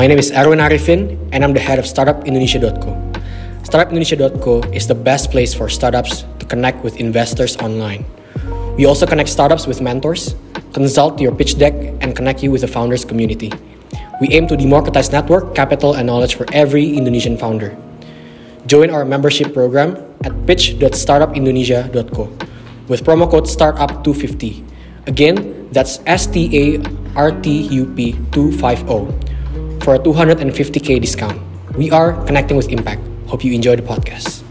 My name is Erwin Arifin, and I'm the head of StartupIndonesia.co. StartupIndonesia.co is the best place for startups to connect with investors online. We also connect startups with mentors, consult your pitch deck, and connect you with the founders community. We aim to democratize network, capital, and knowledge for every Indonesian founder. Join our membership program at pitch.startupindonesia.co with promo code STARTUP250. Again, that's S T A R T U P 250 for a 250k discount. We are connecting with impact. Hope you enjoy the podcast.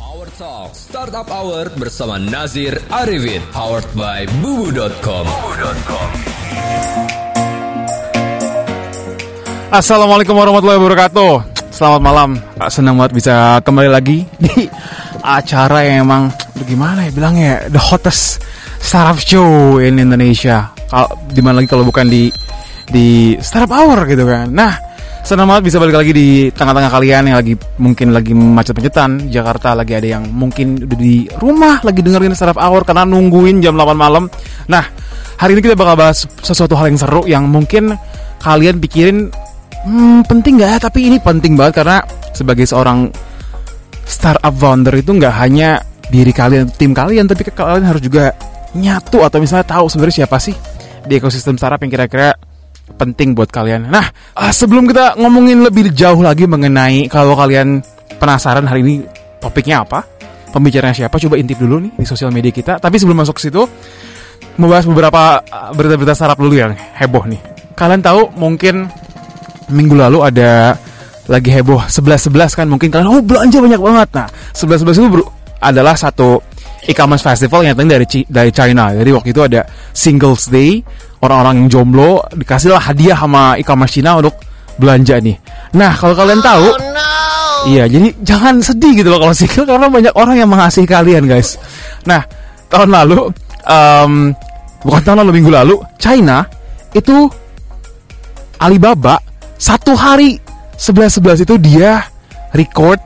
Our Talk Startup Hour bersama Nazir Arifin powered by bubu.com. Assalamualaikum warahmatullahi wabarakatuh. Selamat malam. Senang banget bisa kembali lagi di acara yang emang gimana ya bilangnya the hottest startup show in Indonesia. Kalau di mana lagi kalau bukan di di startup hour gitu kan. Nah, senang banget bisa balik lagi di tengah-tengah kalian yang lagi mungkin lagi macet-macetan Jakarta lagi ada yang mungkin udah di rumah lagi dengerin startup hour karena nungguin jam 8 malam. Nah, hari ini kita bakal bahas sesuatu hal yang seru yang mungkin kalian pikirin hmm, penting nggak ya? Tapi ini penting banget karena sebagai seorang startup founder itu nggak hanya diri kalian, tim kalian, tapi kalian harus juga nyatu atau misalnya tahu sebenarnya siapa sih di ekosistem startup yang kira-kira penting buat kalian. Nah, ah, sebelum kita ngomongin lebih jauh lagi mengenai kalau kalian penasaran hari ini topiknya apa, pembicaranya siapa, coba intip dulu nih di sosial media kita. Tapi sebelum masuk ke situ, membahas beberapa ah, berita-berita startup dulu yang heboh nih. Kalian tahu mungkin minggu lalu ada lagi heboh 11-11 kan mungkin kalian oh belanja banyak banget. Nah, 11-11 itu adalah satu e-commerce festival yang datang dari dari China. Jadi waktu itu ada Singles Day, orang-orang yang jomblo dikasihlah hadiah sama e-commerce Cina untuk belanja nih. Nah, kalau kalian tahu Iya, jadi jangan sedih gitu loh kalau single karena banyak orang yang mengasihi kalian, guys. Nah, tahun lalu em, bukan tahun lalu minggu lalu China itu Alibaba satu hari 11-11 itu dia record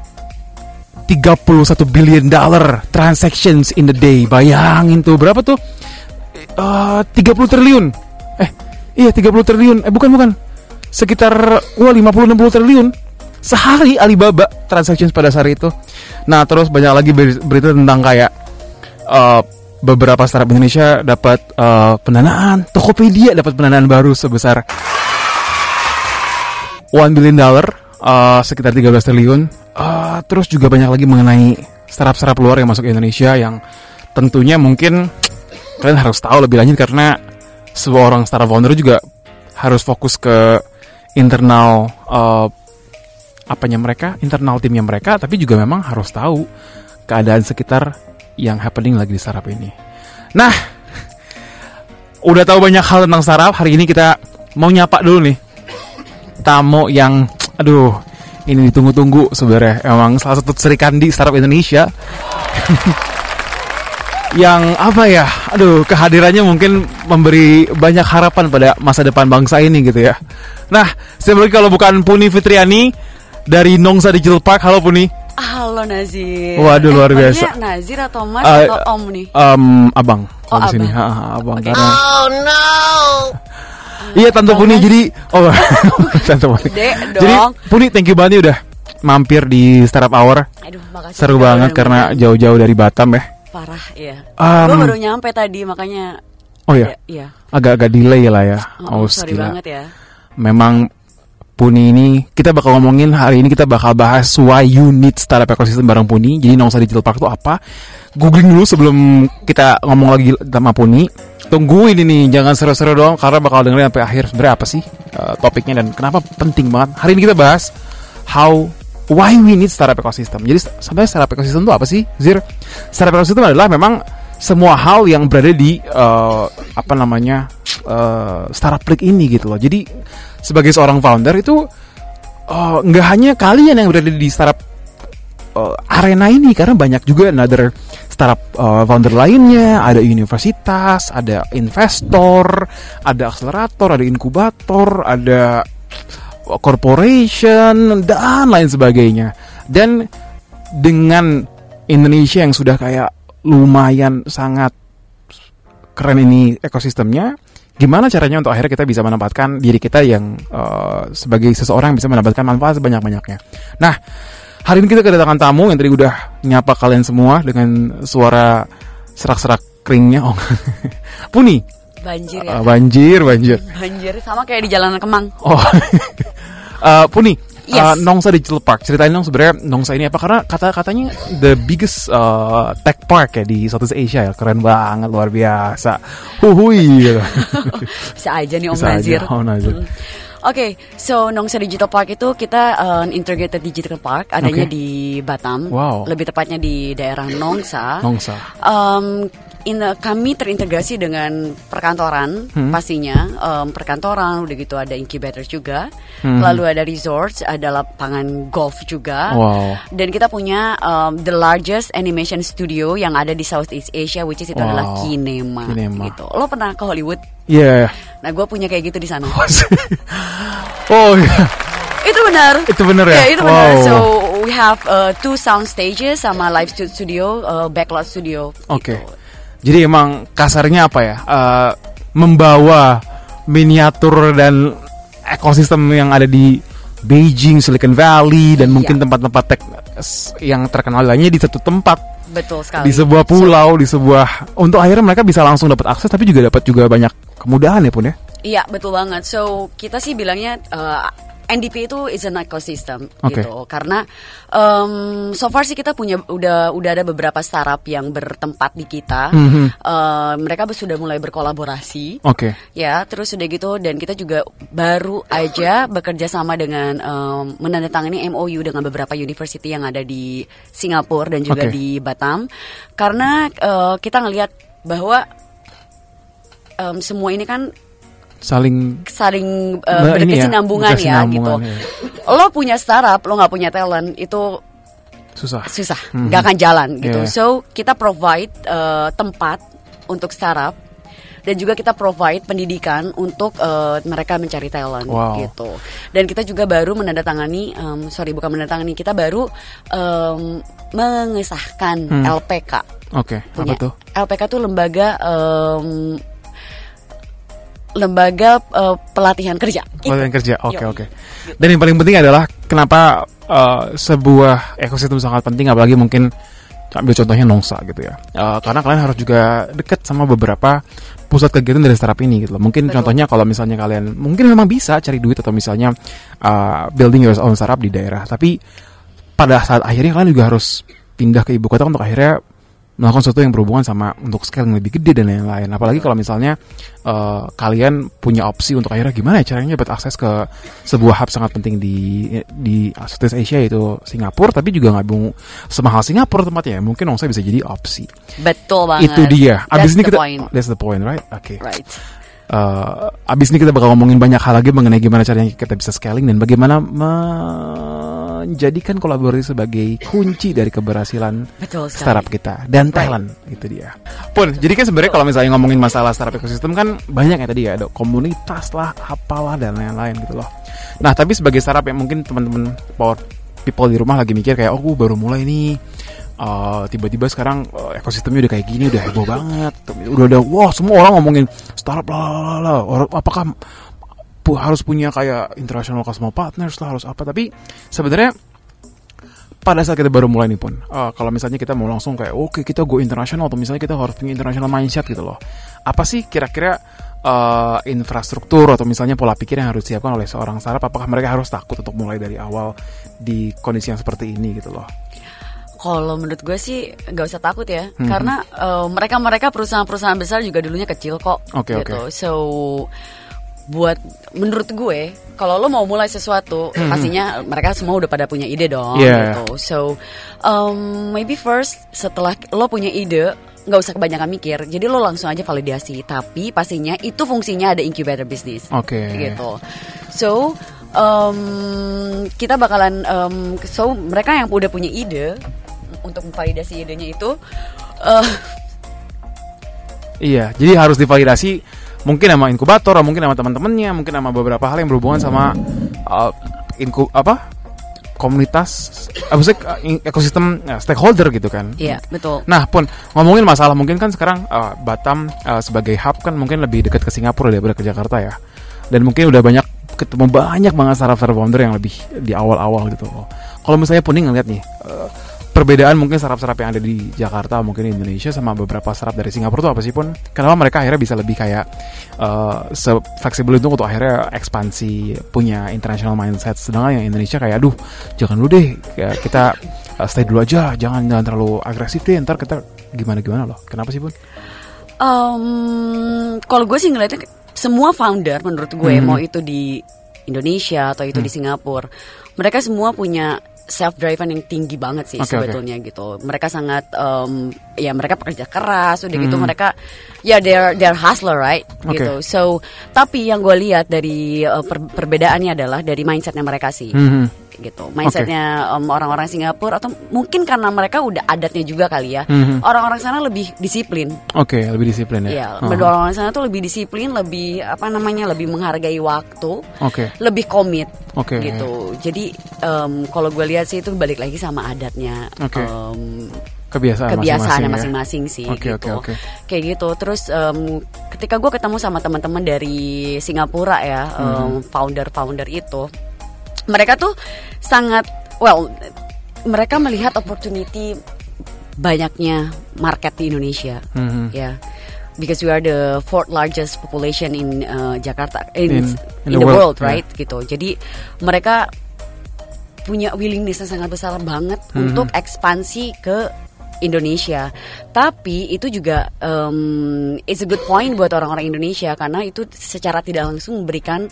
31 billion dollar transactions in the day. Bayangin tuh berapa tuh? Eh, 30 triliun. Iya 30 triliun. Eh bukan bukan. Sekitar wah 50 60 triliun sehari Alibaba transactions pada hari itu. Nah, terus banyak lagi beri- berita tentang kayak eh, beberapa startup Indonesia dapat eh, pendanaan, Tokopedia dapat pendanaan baru sebesar 1 billion dollar uh, sekitar 13 triliun. Uh, terus juga banyak lagi mengenai startup-startup luar yang masuk ke Indonesia yang tentunya mungkin kalian harus tahu lebih lanjut karena seorang startup founder juga harus fokus ke internal uh, apanya mereka, internal timnya mereka, tapi juga memang harus tahu keadaan sekitar yang happening lagi di startup ini. Nah, udah tahu banyak hal tentang startup. Hari ini kita mau nyapa dulu nih tamu yang aduh ini ditunggu-tunggu sebenarnya emang salah satu Sri Kandi startup Indonesia yang apa ya aduh kehadirannya mungkin memberi banyak harapan pada masa depan bangsa ini gitu ya nah sebenarnya kalau bukan Puni Fitriani dari Nongsa Digital Park halo Puni Halo Nazir. Waduh, luar panggilnya biasa. Nazir atau Mas Eh, atau Om nih? Em, abang Oh, kalau di sini abang. Ha, ha, abang Oke. karena iya tante Puni jadi oh tante Puni Dek jadi. Puni thank you banget nih udah mampir di Startup Hour Aduh, makasih. Seru banget karena jauh-jauh dari Batam ya. Parah ya. Um, Gue baru nyampe tadi makanya. Oh ya, Iya. agak-agak delay lah ya. Oh, Oh, sorry gila. banget ya. Memang Puni ini kita bakal ngomongin hari ini kita bakal bahas why you need startup ecosystem bareng Puni. Jadi Nongsa Digital Park itu apa? Googling dulu sebelum kita ngomong lagi sama Puni. Tungguin ini jangan seru-seru doang karena bakal dengerin sampai akhir. Sebenarnya apa sih uh, topiknya dan kenapa penting banget? Hari ini kita bahas how why we need startup ecosystem. Jadi sebenarnya startup ecosystem itu apa sih? Zir, startup ecosystem adalah memang semua hal yang berada di eh, apa namanya eh, startup league ini gitu loh. Jadi sebagai seorang founder itu eh, nggak hanya kalian yang berada di startup eh, arena ini karena banyak juga another startup eh, founder lainnya, ada universitas, ada investor, ada akselerator, ada inkubator, ada corporation dan lain sebagainya. Dan dengan Indonesia yang sudah kayak lumayan sangat keren ini ekosistemnya, gimana caranya untuk akhirnya kita bisa menempatkan diri kita yang uh, sebagai seseorang yang bisa mendapatkan manfaat sebanyak-banyaknya. Nah, hari ini kita kedatangan tamu yang tadi udah nyapa kalian semua dengan suara serak-serak keringnya. Oh, Puni, Banjir Uh, ya. banjir, banjir. Banjir sama kayak di Jalanan Kemang. Oh, Uh, Puni, Yes. uh, Nongsa Digital Park. Ceritain dong sebenarnya Nongsa ini apa? Karena kata katanya the biggest uh, tech park ya di Southeast Asia ya. Keren banget, luar biasa. Huhui. Gitu. Bisa aja nih Om Bisa aja, Nazir. Om Nazir. Mm. Oke, so Nongsa Digital Park itu kita uh, integrated digital park adanya Oke. di Batam. Wow. Lebih tepatnya di daerah Nongsa. Nongsa. Um, in, kami terintegrasi dengan perkantoran Hmm. pastinya um, perkantoran udah gitu ada incubator juga Hmm. lalu ada resorts ada lapangan golf juga Wow. dan kita punya um, the largest animation studio yang ada di Southeast Asia which is itu Wow. adalah Kinema, Kinema. gitu lo pernah ke Hollywood Iya. nah gue punya kayak gitu di sana oh iya. itu benar Itu benar ya? itu benar Wow. so we have uh, two sound stages sama live stu- studio uh, backlot studio Oke. gitu. Jadi emang kasarnya apa ya? eh, membawa miniatur dan ekosistem yang ada di Beijing, Silicon Valley dan Iya. mungkin tempat-tempat tek s- yang terkenal lainnya di satu tempat betul sekali di sebuah pulau, di sebuah untuk akhirnya mereka bisa langsung dapat akses tapi juga dapat juga banyak kemudahan ya pun ya. Iya betul banget. So kita sih bilangnya uh, NDP itu is an ecosystem Oke. gitu. Karena um, so far sih kita punya udah udah ada beberapa startup yang bertempat di kita. Mhm. Uh, mereka sudah mulai berkolaborasi. Oke. Ya, terus udah gitu dan kita juga baru aja bekerja sama dengan um, menandatangani MOU dengan beberapa university yang ada di Singapura dan juga Oke. di Batam. Karena uh, kita ngelihat bahwa um, semua ini kan Saling saling uh, Ba- ini ya, berkesinambungan ya, gitu. berkesinambungan, ya. Lo punya startup, lo nggak punya talent itu susah. susah, nggak akan jalan gitu. Yeah. So kita provide uh, tempat untuk startup dan juga kita provide pendidikan untuk uh, mereka mencari talent Wow. gitu. Dan kita juga baru menandatangani, um, sorry bukan menandatangani, kita baru um, mengesahkan Hmm. LPK. Oke, apa Punya tuh? LPK tuh lembaga um, lembaga uh, pelatihan kerja. Pelatihan Itu. kerja. Oke, Yoi. oke. Dan yang paling penting adalah kenapa uh, sebuah ekosistem sangat penting apalagi mungkin ambil contohnya Nongsa gitu ya. Uh, karena kalian harus juga dekat sama beberapa pusat kegiatan dari startup ini gitu loh. Mungkin Betul. contohnya kalau misalnya kalian mungkin memang bisa cari duit atau misalnya uh, building your own startup di daerah, tapi pada saat akhirnya kalian juga harus pindah ke ibu kota untuk akhirnya melakukan sesuatu yang berhubungan sama untuk scale yang lebih gede dan lain-lain. Apalagi kalau misalnya eh, kalian punya opsi untuk akhirnya gimana ya caranya dapat akses ke sebuah hub sangat penting di di Southeast Asia yaitu Singapura, tapi juga nggak mau semahal Singapura tempatnya. ya. Mungkin Nongsa bisa jadi opsi. Betul banget. Itu dia. That's Abis ini the kita point. that's the point, right? Oke. Right. Eh, abis ini kita bakal ngomongin banyak hal lagi mengenai gimana caranya kita bisa scaling dan bagaimana menjadikan kolaborasi sebagai kunci dari keberhasilan Betul sekali. startup kita dan talent itu dia. Pun, jadi kan sebenarnya kalau misalnya ngomongin masalah startup ekosistem kan banyak ya tadi ya ada komunitas lah, apalah dan lain-lain gitu loh. Nah tapi sebagai startup yang mungkin teman-teman power people di rumah lagi mikir kayak oh gue baru mulai nih. Uh, tiba-tiba sekarang uh, ekosistemnya udah kayak gini udah heboh banget. Udah udah wah semua orang ngomongin startup lah lah. Orang- apakah pu- harus punya kayak international customer partners lah harus apa? Tapi sebenarnya pada saat kita baru mulai nih pun uh, kalau misalnya kita mau langsung kayak oke kita go internasional atau misalnya kita harus punya international mindset gitu loh. Apa sih kira-kira uh, infrastruktur atau misalnya pola pikir yang harus disiapkan oleh seorang startup? Apakah mereka harus takut untuk mulai dari awal di kondisi yang seperti ini gitu loh Kalau menurut gue sih nggak usah takut ya, Mhm. karena eh, mereka-mereka perusahaan-perusahaan besar juga dulunya kecil kok. Oke, gitu. So buat menurut gue, kalau lo mau mulai sesuatu, pastinya mereka semua udah pada punya ide dong. Yeah. Gitu. So um, maybe first setelah lo punya ide nggak usah kebanyakan mikir, jadi lo langsung aja validasi. Tapi pastinya itu fungsinya ada incubator bisnis. Oke. Gitu. So um, kita bakalan um, so mereka yang udah punya ide untuk memvalidasi idenya itu eh, Iya, jadi harus divalidasi mungkin sama inkubator, mungkin sama teman-temannya, mungkin sama beberapa hal yang berhubungan sama uh, inku apa komunitas, apa sih eh, ekosistem eh, stakeholder gitu kan. Iya, betul. Nah, pun ngomongin masalah mungkin kan sekarang eh, Batam eh, sebagai hub kan mungkin lebih dekat ke Singapura daripada ke Jakarta ya. Dan mungkin udah banyak ketemu banyak banget startup-startup founder yang lebih di awal-awal gitu. Kalau misalnya Puning ngeliat nih eh, perbedaan mungkin startup-startup yang ada di Jakarta mungkin di Indonesia sama beberapa startup dari Singapura tuh apa sih pun? Kenapa mereka akhirnya bisa lebih kayak eh fleksibel itu untuk akhirnya ekspansi punya international mindset sedangkan yang Indonesia kayak aduh jangan dulu deh ya, kita uh, stay dulu aja jangan jangan terlalu agresif deh ntar kita gimana gimana loh kenapa sih pun Um, kalau gue sih ngeliatnya semua founder menurut gue Mhm. mau itu di Indonesia atau itu di Hmm. Singapura, mereka semua punya self driven yang tinggi banget sih oke. sebetulnya gitu. Mereka sangat um, ya mereka pekerja keras udah gitu Hmm. mereka ya they're they're hustler right Oke. gitu. So tapi yang gue lihat dari uh, per- perbedaannya adalah dari mindsetnya mereka sih Mhm. Gitu mindsetnya um, orang-orang Singapura atau mungkin karena mereka udah adatnya juga kali ya Mhm. orang-orang sana lebih disiplin oke lebih disiplin ya Iya, Oh, orang-orang sana tuh lebih disiplin, lebih apa namanya, lebih menghargai waktu, oke lebih komit, Oke. gitu. Jadi em, kalau gue lihat sih itu balik lagi sama adatnya, Oke. em, kebiasaan kebiasaannya masing-masing masing-masing sih, Oke, gitu. oke, oke. Kayak gitu. Terus em, ketika gue ketemu sama teman-teman dari Singapura ya, Hmm. em, founder-founder itu, mereka tuh sangat well, mereka melihat opportunity banyaknya market di Indonesia. Ya Mhm. ya. Because we are the fourth largest population in uh, Jakarta in, In- in, in the, the world, world, right? Gitu. Jadi mereka punya willingness yang sangat besar banget Mhm. untuk ekspansi ke Indonesia. Tapi itu juga um, it's a good point buat orang-orang Indonesia karena itu secara tidak langsung memberikan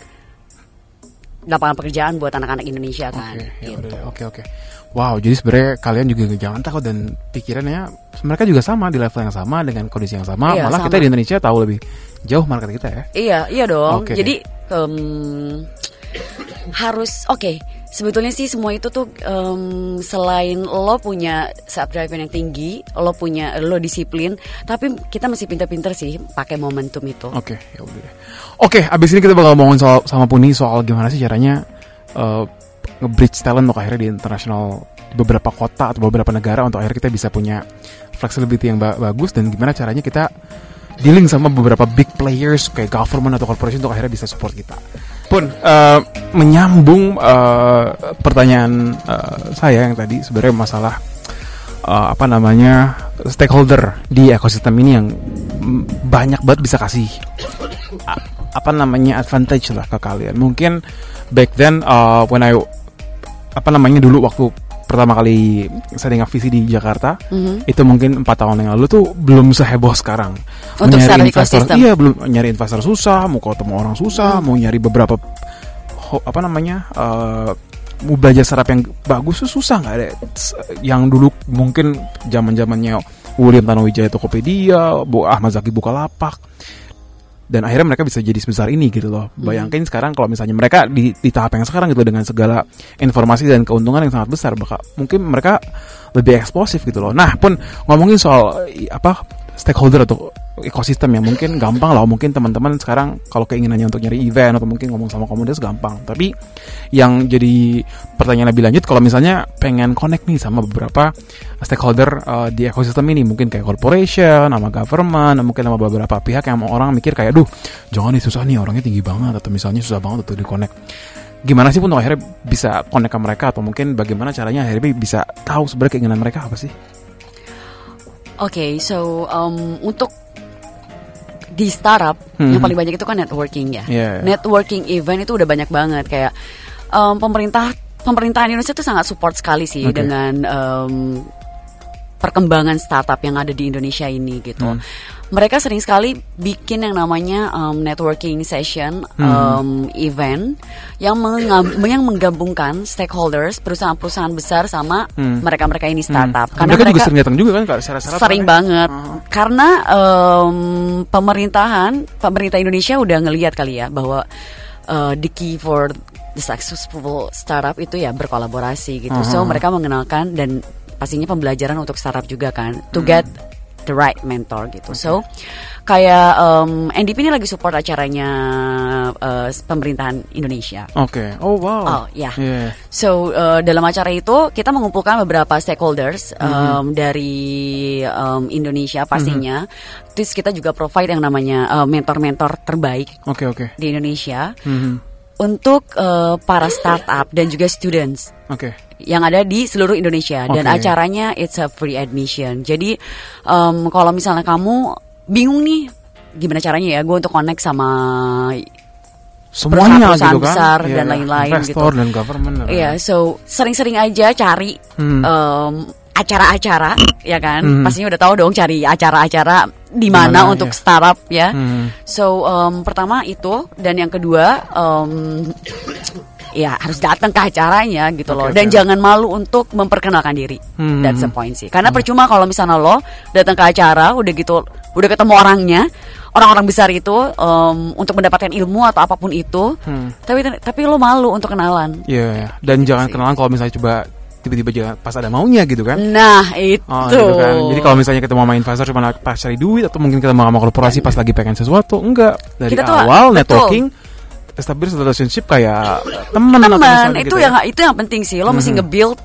lapangan pekerjaan buat anak-anak Indonesia kan Oke, ya gitu. udah, oke oke. Wow, jadi sebenarnya kalian juga jangan takut dan pikirannya mereka juga sama di level yang sama dengan kondisi yang sama. Iya, Malah sama. kita di Indonesia tahu lebih jauh market kita ya. Iya, iya dong. Oke. Jadi em, harus oke. Sebetulnya sih semua itu tuh em, selain lo punya self drive yang tinggi, lo punya lo disiplin, tapi kita masih pinter-pinter sih pakai momentum itu. Oke, ya udah. Oke, abis ini kita bakal ngomongin soal sama Puni soal gimana sih caranya eh, nge-bridge talent untuk akhirnya di internasional beberapa kota atau beberapa negara untuk akhirnya kita bisa punya flexibility yang ba- bagus dan gimana caranya kita dealing sama beberapa big players kayak government atau corporation untuk akhirnya bisa support kita. Pun eh, menyambung eh, pertanyaan eh, saya yang tadi sebenarnya masalah eh, apa namanya stakeholder di ekosistem ini yang banyak banget bisa kasih a- apa namanya advantage lah ke kalian. Mungkin back then uh, when I apa namanya dulu waktu pertama kali saya dengar visi di Jakarta Mhm. itu mungkin empat tahun yang lalu tuh belum seheboh sekarang. Untuk Mau secara investor, ekosistem. iya belum nyari investor susah, mau ketemu orang susah, mau nyari beberapa apa namanya eh, mau belajar startup yang bagus tuh susah nggak ada yang dulu mungkin zaman zamannya William Tanuwijaya Tokopedia, Bu Ahmad Zaki Bukalapak dan akhirnya mereka bisa jadi sebesar ini gitu loh. Bayangkan sekarang kalau misalnya mereka di, di tahap yang sekarang gitu dengan segala informasi dan keuntungan yang sangat besar, bakal mungkin mereka lebih eksplosif gitu loh. Nah, pun ngomongin soal apa stakeholder atau ekosistem yang mungkin gampang lah. Mungkin teman-teman sekarang kalau keinginannya untuk nyari event atau mungkin ngomong sama komunitas gampang. Tapi yang jadi pertanyaan lebih lanjut kalau misalnya pengen connect nih sama beberapa stakeholder uh, di ekosistem ini mungkin kayak corporation, sama government, mungkin sama beberapa pihak yang orang mikir kayak duh jangan nih susah nih orangnya tinggi banget atau misalnya susah banget untuk di connect. Gimana sih untuk akhirnya bisa connect ke mereka atau mungkin bagaimana caranya akhirnya bisa tahu sebenarnya keinginan mereka apa sih? Oke, so um, untuk di startup Mhm. yang paling banyak itu kan networking ya. Iya. Networking event itu udah banyak banget kayak um, pemerintah pemerintahan Indonesia itu sangat support sekali sih Oke. dengan um, perkembangan startup yang ada di Indonesia ini gitu. Hmm. Mereka sering sekali bikin yang namanya um, networking session Hmm. um, event yang yang menggabungkan stakeholders perusahaan-perusahaan besar sama Hmm. mereka-mereka ini startup. Hmm. mereka, juga sering datang juga kan kak secara sering banget karena em, pemerintahan pemerintah Indonesia udah ngelihat kali ya bahwa eh, the key for the successful startup itu ya berkolaborasi gitu so Uh-huh. mereka mengenalkan dan pastinya pembelajaran untuk startup juga kan to get the right mentor gitu so kayak em, NDP ini lagi support acaranya eh, pemerintahan Indonesia. Oke. Oh wow. Oh, ya. Iya. So uh, dalam acara itu kita mengumpulkan beberapa stakeholders Mhm. um, dari um, Indonesia pastinya. Terus kita juga provide yang namanya uh, mentor-mentor terbaik Oke oke. di Indonesia Mhm. untuk uh, para startup dan juga students Oke. Yang ada di seluruh Indonesia dan Oke. acaranya it's a free admission. Jadi um, kalau misalnya kamu bingung nih gimana caranya ya gue untuk connect sama Semuanya perusahaan gitu kan. besar Iya, dan lain-lain Investor gitu. dan government. dan Iya, lain-lain. so sering-sering aja cari Hmm. em, acara-acara, ya kan? Hmm. Pastinya udah tahu dong cari acara-acara di mana untuk ya. startup ya. Hmm. So em, pertama itu dan yang kedua, em, ya harus datang ke acaranya gitu Oke, loh. Dan jangan malu untuk memperkenalkan diri. Hmm. That's the point sih. Karena percuma kalau misalnya lo datang ke acara, udah gitu, udah ketemu orangnya, orang-orang besar itu em, untuk mendapatkan ilmu atau apa pun itu, Hmm. tapi tapi lo malu untuk kenalan. Iya, iya. dan jangan sih. kenalan kalau misalnya coba tiba-tiba pas ada maunya gitu kan. Nah itu. Oh, gitu kan. Jadi kalau misalnya kita mau main investor cuma pas cari duit atau mungkin kita mau sama korporasi pas lagi pengen sesuatu, enggak. Dari Kita tuh, awal betul. networking establish relationship kayak teman atau teman itu gitu yang ya. itu yang penting sih lo mesti nge-build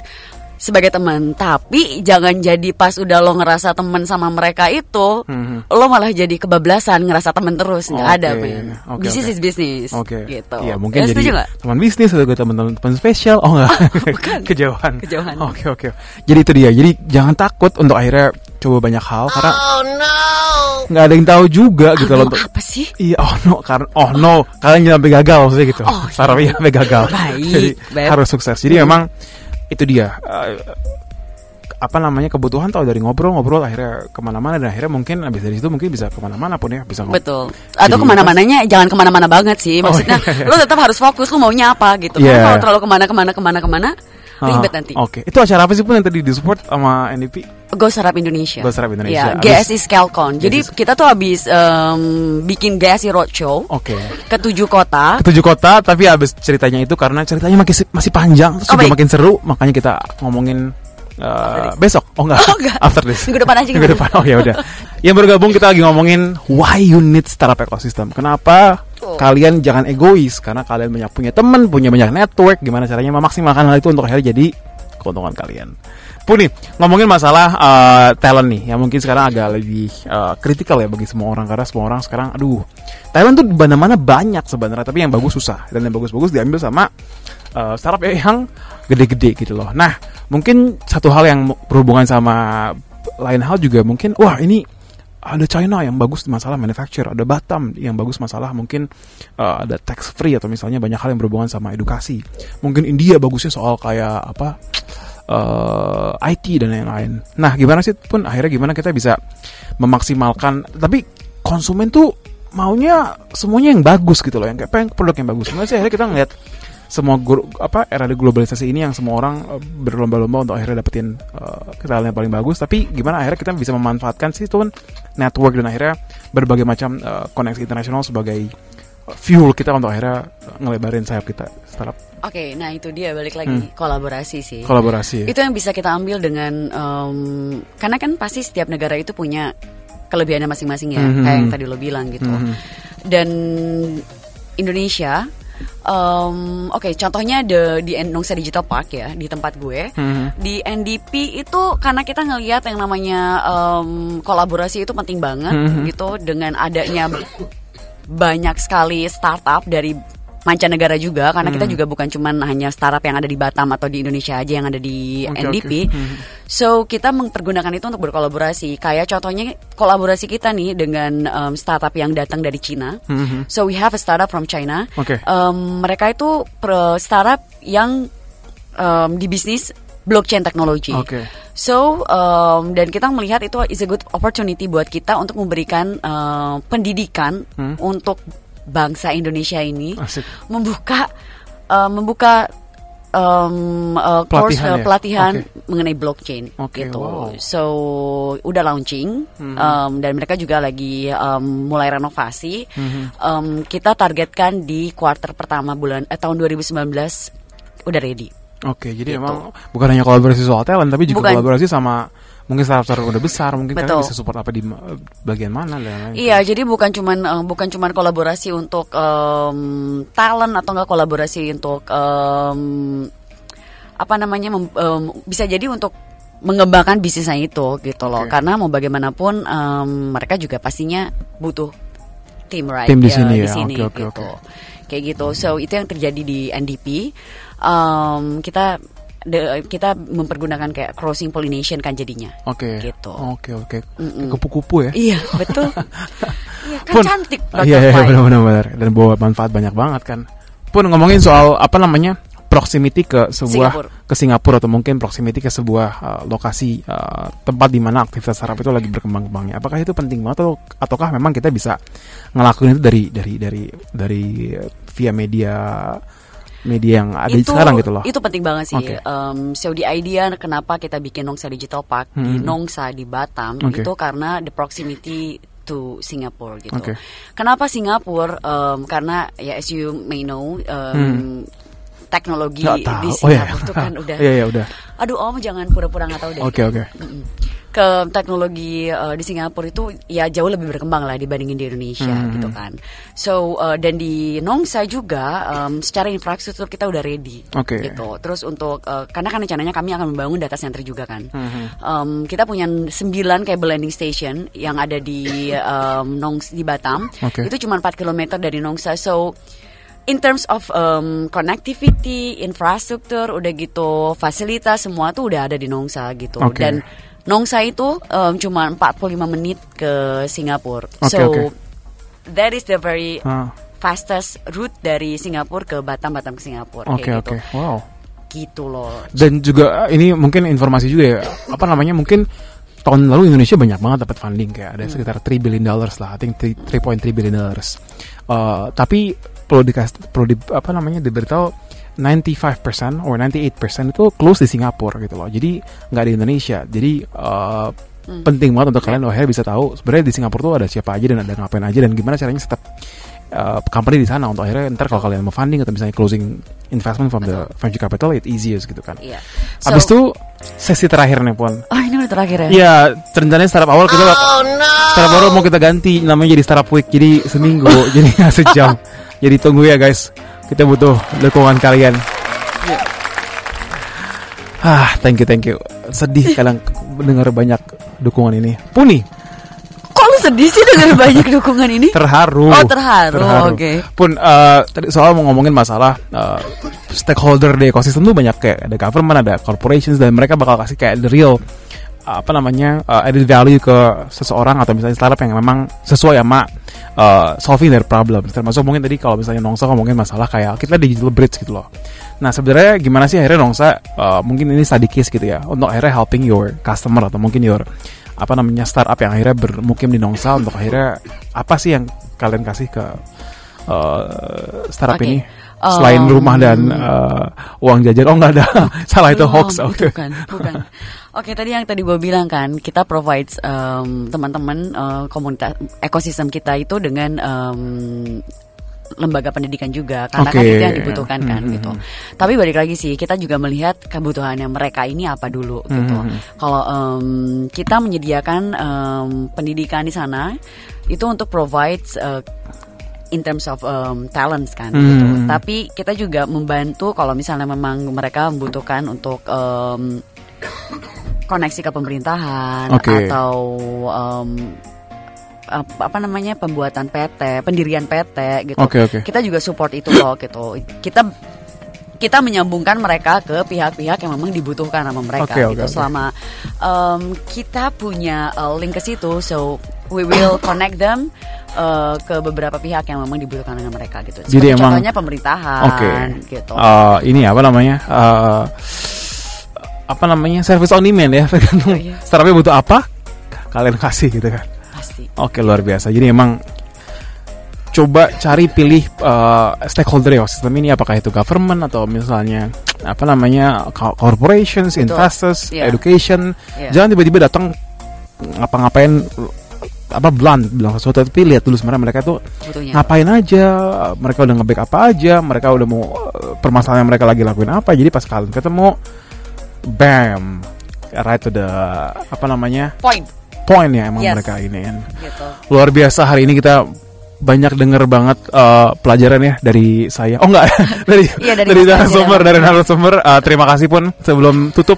sebagai teman tapi jangan jadi pas udah lo ngerasa teman sama mereka itu Mhm. lo malah jadi kebablasan ngerasa teman terus nggak ada Oke, men oke, bisnis is bisnis Oke. gitu Iya, mungkin Ya, jadi teman bisnis atau teman-teman teman spesial. Oh enggak. Kejauhan. Kejauhan. Oke, oke. Jadi itu dia. Jadi jangan takut untuk akhirnya coba banyak hal karena nggak ada yang tahu juga gitu loh. Aduh, untuk- apa sih Iya, oh no, karena oh no, kalian jangan sampai gagal maksudnya gitu. Oh, Sarapnya sampai gagal. Baik, Jadi harus sukses. Jadi memang itu dia. eh, apa namanya kebutuhan tahu dari ngobrol-ngobrol akhirnya ke mana-mana dan akhirnya mungkin habis dari situ mungkin bisa ke mana-mana pun ya bisa ngobrol. betul atau ke mana-mananya jangan ke mana-mana banget sih Oh, maksudnya iya, iya. lo tetap harus fokus lo maunya apa gitu Iya. Karena kalau terlalu ke mana-kemana ke mana-kemana ribet Ah, nanti Oke, itu acara apa sih pun yang tadi disupport sama NDP? Go Startup Indonesia. Go Startup Indonesia. Ya, GSI Scalcon. Jadi GSI. kita tuh habis em, bikin GSI Roadshow Oke. ke tujuh kota. Ketujuh kota, tapi habis ceritanya itu karena ceritanya masih masih panjang, terus Oh, juga baik. makin seru, makanya kita ngomongin uh, besok. Oh enggak. Oh, enggak. After this. Minggu depan aja, Minggu depan. Oh ya udah. Yang bergabung kita lagi ngomongin why you need startup ecosystem. Kenapa kalian jangan egois karena kalian banyak punya teman, punya banyak network, gimana caranya memaksimalkan hal itu untuk akhirnya jadi keuntungan kalian. Pun nih ngomongin masalah uh, talent nih, yang mungkin sekarang agak lebih uh, kritikal ya bagi semua orang karena semua orang sekarang, aduh, talent tuh mana-mana banyak sebenarnya, tapi yang bagus susah dan yang bagus-bagus diambil sama uh, startup yang gede-gede gitu loh. Nah, mungkin satu hal yang berhubungan sama lain hal juga mungkin, wah ini ada China yang bagus masalah manufacture, ada Batam yang bagus masalah mungkin uh, ada tax free atau misalnya banyak hal yang berhubungan sama edukasi. Mungkin India bagusnya soal kayak apa uh, IT dan lain-lain. Nah, gimana sih pun akhirnya gimana kita bisa memaksimalkan tapi konsumen tuh maunya semuanya yang bagus gitu loh, yang kayak pengen produk yang bagus. Sebenarnya sih akhirnya kita ngeliat semua guru, apa era globalisasi ini yang semua orang uh, berlomba-lomba untuk akhirnya dapetin uh, yang paling bagus tapi gimana akhirnya kita bisa memanfaatkan sih tuh network dan akhirnya berbagai macam uh, koneksi internasional sebagai fuel kita untuk akhirnya ngelebarin sayap kita startup Oke, nah itu dia balik lagi kolaborasi sih. kolaborasi ya. Itu yang bisa kita ambil dengan em, karena kan pasti setiap negara itu punya kelebihannya masing-masing ya, Mhm. kayak yang tadi lo bilang gitu. Mhm. Dan Indonesia em, oke contohnya the, di Endongsa Digital Park ya di tempat gue Mhm. di NDP itu karena kita ngelihat yang namanya em, kolaborasi itu penting banget Mhm. gitu dengan adanya banyak sekali startup dari mancanegara juga karena kita juga bukan cuman hanya startup yang ada di Batam atau di Indonesia aja yang ada di Oke, NDP. Mhm. So kita mempergunakan itu untuk berkolaborasi. Kayak contohnya kolaborasi kita nih dengan em, startup yang datang dari Cina. Mhm. So we have a startup from China. Oke. Em, mereka itu startup yang em, di bisnis blockchain technology. Oke. So um, dan kita melihat itu is a good opportunity buat kita untuk memberikan uh, pendidikan Hmm. untuk bangsa Indonesia ini Asik. membuka uh, membuka um, uh, course Pelatihan uh, ya? pelatihan Oke. mengenai blockchain Oke, gitu. wow. So udah launching um, dan mereka juga lagi um, mulai renovasi. Hmm. Um, kita targetkan di kuarter pertama bulan eh, tahun 2019 udah ready. Oke, jadi Gitu. emang bukan hanya kolaborasi soal talent, tapi juga Bukan. kolaborasi sama mungkin startup-startup udah besar, mungkin kalian Betul. bisa support apa di ma- bagian mana dan lain-lain. Iya, jadi bukan cuman eh, bukan cuman kolaborasi untuk em, talent atau enggak kolaborasi untuk em, apa namanya mem- em, bisa jadi untuk mengembangkan bisnisnya itu gitu loh. Oke. Karena mau bagaimanapun em, mereka juga pastinya butuh tim right Tim di ya, sini di ya. sini Oke, oke, gitu. oke. Kayak gitu. So itu yang terjadi di NDP. Em, kita de- kita mempergunakan kayak crossing pollination kan jadinya. Oke. Gitu. Oke, oke. Mm-mm. Kupu-kupu ya. Iya, betul. Iya, kan Pun, cantik Iya, iya, butterfly. benar-benar benar. dan bawa manfaat banyak banget kan. Pun ngomongin soal apa namanya proximity ke sebuah Singapura. ke Singapura atau mungkin proximity ke sebuah uh, lokasi uh, tempat di mana aktivitas startup itu lagi berkembang-kembangnya. Apakah itu penting banget atau ataukah memang kita bisa ngelakuin itu dari dari dari dari uh, via media media yang ada itu sekarang gitu loh. Itu penting banget sih. Oke. Um, so the idea kenapa kita bikin Nongsa Digital Park di Hmm. Nongsa di Batam Oke. itu karena the proximity to Singapore gitu. Oke. Kenapa Singapura? Um, karena ya as you may know um, teknologi Hmm. Tahu. di Oh, iya. Singapura itu kan udah. Iya, iya, udah. Aduh om jangan pura-pura nggak tahu deh. Oke, oke. Mm-mm. Ke teknologi uh, di Singapura itu ya jauh lebih berkembang lah dibandingin di Indonesia Hmm. gitu kan. So uh, dan di Nongsa juga um, secara infrastruktur kita udah ready Oke. gitu. Terus untuk uh, karena kan rencananya kami akan membangun data center juga kan. Mhm. Um, kita punya 9 cable landing station yang ada di um, Nongs di Batam. Oke. Itu cuma 4 km dari Nongsa. So in terms of um, connectivity, infrastruktur, udah gitu fasilitas semua tuh udah ada di Nongsa gitu. Oke. Dan Nongsa itu um, cuma 45 menit ke Singapura. Oke, so oke. that is the very Ah, fastest route dari Singapura ke Batam, Batam ke Singapura Oke, kayak oke. gitu. Wow. Gitu loh. Dan juga eh, ini mungkin informasi juga ya. Apa namanya? Mungkin tahun lalu Indonesia banyak banget dapat funding kayak ada sekitar 3 billion dollars lah. I think 3 3.3 billion dollars. Eh, tapi perlu dikasih perlu di, apa namanya diberitahu 95% or 98% itu close di Singapura gitu loh. Jadi nggak di Indonesia. Jadi eh, penting banget untuk kalian akhirnya bisa tahu sebenarnya di Singapura tuh ada siapa aja dan ada ngapain aja dan gimana caranya setup uh, company di sana untuk akhirnya ntar kalau kalian mau funding atau misalnya closing investment from the venture capital it easiest gitu kan. Iya. Habis itu sesi terakhir nih pon. Oh ini udah terakhir ya? Iya, rencananya startup awal kita startup awal mau kita ganti namanya jadi startup week jadi seminggu jadi sejam. Jadi tunggu ya guys, kita butuh dukungan kalian. Ah, thank you thank you. Sedih kadang dengar banyak dukungan ini. Puni Kok lu sedih sih dengan banyak dukungan ini? terharu. Oh, terharu, oke. Pun eh, tadi soal mau ngomongin masalah eh, stakeholder di ekosistem tuh banyak kayak ada government, ada corporations dan mereka bakal kasih kayak the real apa namanya eh, added value ke seseorang atau misalnya startup yang memang sesuai sama eh, solving their problem. Termasuk mungkin tadi kalau misalnya Nongsa ngomongin masalah kayak kita digital bridge gitu loh. Nah sebenarnya gimana sih akhirnya Nongsa eh, mungkin ini study case gitu ya untuk akhirnya helping your customer atau mungkin your apa namanya startup yang akhirnya bermukim di Nongsa untuk akhirnya apa sih yang kalian kasih ke eh, startup Oke. ini selain Um, rumah dan eh, uang jajan oh nggak ada salah itu Belum, hoax oke Bukan, bukan. Oke, tadi yang tadi gue bilang kan, kita provides um, teman-teman uh, komunitas ekosistem kita itu dengan um, lembaga pendidikan juga karena kan Oke. itu yang dibutuhkan kan Hmm, gitu. hmm, Tapi balik lagi sih kita juga melihat kebutuhannya mereka ini apa dulu gitu. Hmm, Kalau um, kita menyediakan um, pendidikan di sana itu untuk provide uh, in terms of um, talents kan gitu. Hmm. Tapi kita juga membantu kalau misalnya memang mereka membutuhkan untuk um, koneksi ke pemerintahan Oke. atau um, ap- apa namanya pembuatan PT, pendirian PT gitu. Oke, oke. Kita juga support itu loh gitu. Kita kita menyambungkan mereka ke pihak-pihak yang memang dibutuhkan sama mereka oke, gitu. oke. Selama um, kita punya uh, link ke situ, so we will connect them uh, ke beberapa pihak yang memang dibutuhkan dengan mereka gitu. Jadi Seperti emang- contohnya pemerintahan Oke. gitu. Eh, ini apa namanya? Eh, apa namanya? Service on demand ya. Tergantung Oh, iya. startupnya butuh apa, kalian kasih gitu kan. Pasti. Oke luar biasa. Jadi emang coba cari pilih eh, stakeholder ekosistem ini apakah itu government atau misalnya apa namanya co- corporations, Betul. investors, Iya. education. Iya. Jangan tiba-tiba datang ngapa-ngapain apa blunt bilang sesuatu tapi lihat dulu sebenarnya mereka tuh Butuhnya. ngapain aja mereka udah nge-back apa aja mereka udah mau eh, permasalahan mereka lagi lakuin apa jadi pas kalian ketemu bam right to the apa namanya Point point ya emang Yes. mereka ini kan gitu. luar biasa hari ini kita banyak denger banget eh, pelajaran ya dari saya oh enggak dari Iya, dari dari narasumber dari narasumber Eh, terima kasih pun sebelum tutup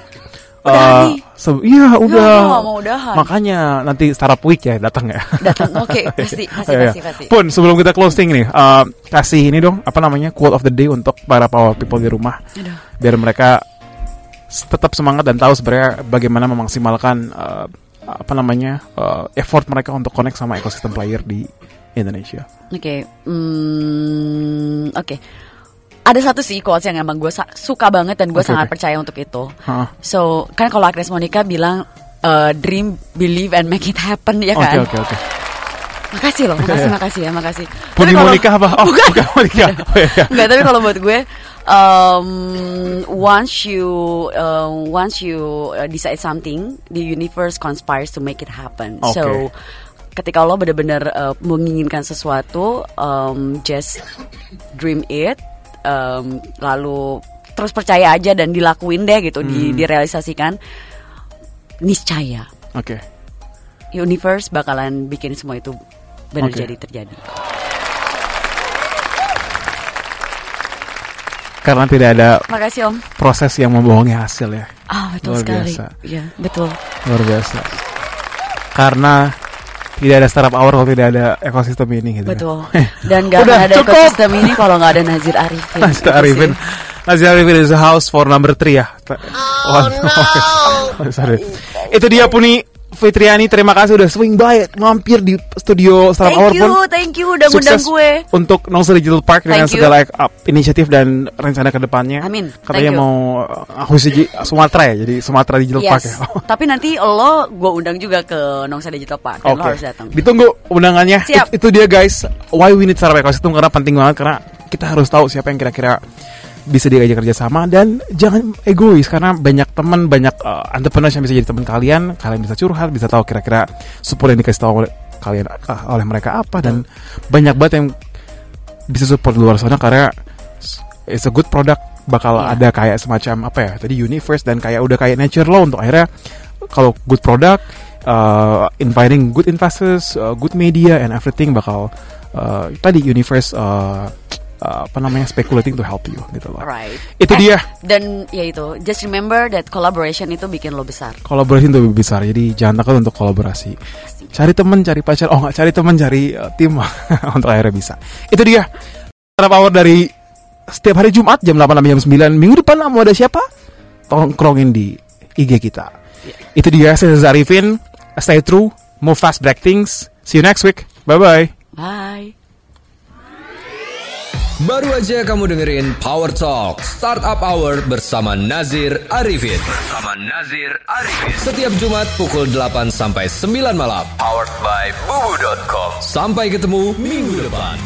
se- iya udah nggak mau udahan. makanya nanti startup week ya datang ya Datang. Oke, pasti pasti Iya, iya. pasti pasti. Pun sebelum kita closing nih, eh, kasih ini dong apa namanya quote of the day untuk para power people di rumah, Aduh. biar mereka tetap semangat dan tahu sebenarnya bagaimana memaksimalkan eh, apa namanya eh, effort mereka untuk connect sama ekosistem player di Indonesia. Oke, hmm, oke. Ada satu sih quotes yang emang gue suka banget dan gue Oke, sangat oke. percaya untuk itu. Hah. So kan kalau Agnes Monica bilang uh, dream, believe and make it happen ya Oke kan. oke oke. Makasih loh, makasih makasih ya, makasih. Puni Monica apa? Oh, Bukan. bukan Monica. Oh, iya. Enggak, tapi kalau buat gue um, once you uh, once you uh, decide something, the universe conspires to make it happen. Oke. So ketika lo benar-benar uh, menginginkan sesuatu, um, just dream it, um, lalu terus percaya aja dan dilakuin deh gitu, Hmm. di, direalisasikan. Niscaya, Oke. universe bakalan bikin semua itu benar Oke. jadi terjadi. Karena tidak ada Makasih Om. proses yang membohongi hasil ya. Ah betul Luar sekali. biasa. Iya betul. Luar biasa. Karena tidak ada startup hour kalau tidak ada ekosistem ini gitu. Betul. Dan gak Udah, ada cukup. ekosistem ini kalau nggak ada Nazir Arifin. Nazir Arifin. Nazir Arifin is the house for number 3 ya. Oh, no. Sorry. Itu dia Puni Fitriani, terima kasih udah swing by mampir di studio Startup Thank Hour you, pun. thank you udah ngundang gue. untuk Nongsa Digital Park dengan Thank you. segala uh, inisiatif dan rencana ke depannya. Amin. Katanya Thank mau uh, aku sih Sumatera ya, jadi Sumatera Digital Park ya. Yes. Tapi nanti lo gue undang juga ke Nongsa Digital Park lo harus datang. Ditunggu undangannya. Siap. It- itu dia guys. Why we need startup ecosystem karena penting banget karena kita harus tahu siapa yang kira-kira bisa diajak kerjasama dan jangan egois karena banyak teman banyak uh, entrepreneurs yang bisa jadi teman kalian kalian bisa curhat bisa tahu kira-kira support yang dikasih tahu oleh kalian uh, oleh mereka apa dan banyak banget yang bisa support di luar sana karena it's a good product bakal Iya. ada kayak semacam apa ya tadi universe dan kayak udah kayak nature law untuk akhirnya kalau good product uh, inviting good investors uh, good media and everything bakal uh, tadi universe uh, uh, apa namanya speculating to help you gitu loh. Right. Itu Eh, dia. Dan ya itu, just remember that collaboration itu bikin lo besar. kolaborasi itu lebih besar jadi jangan takut untuk kolaborasi. Cari teman cari pacar. Oh nggak cari teman cari uh, tim untuk akhirnya bisa. Itu dia. Startup Hour dari setiap hari Jumat jam 8 sampai jam 9 minggu depan mau ada siapa? Tongkrongin di IG kita. Itu dia saya Zarifin. Stay true move fast break things. See you next week. Bye bye Bye. Baru aja kamu dengerin Power Talk Startup Hour bersama Nazir Arifin. Bersama Nazir Arifin. Setiap Jumat pukul 8 sampai 9 malam. Powered by bubu.com. Sampai ketemu minggu depan.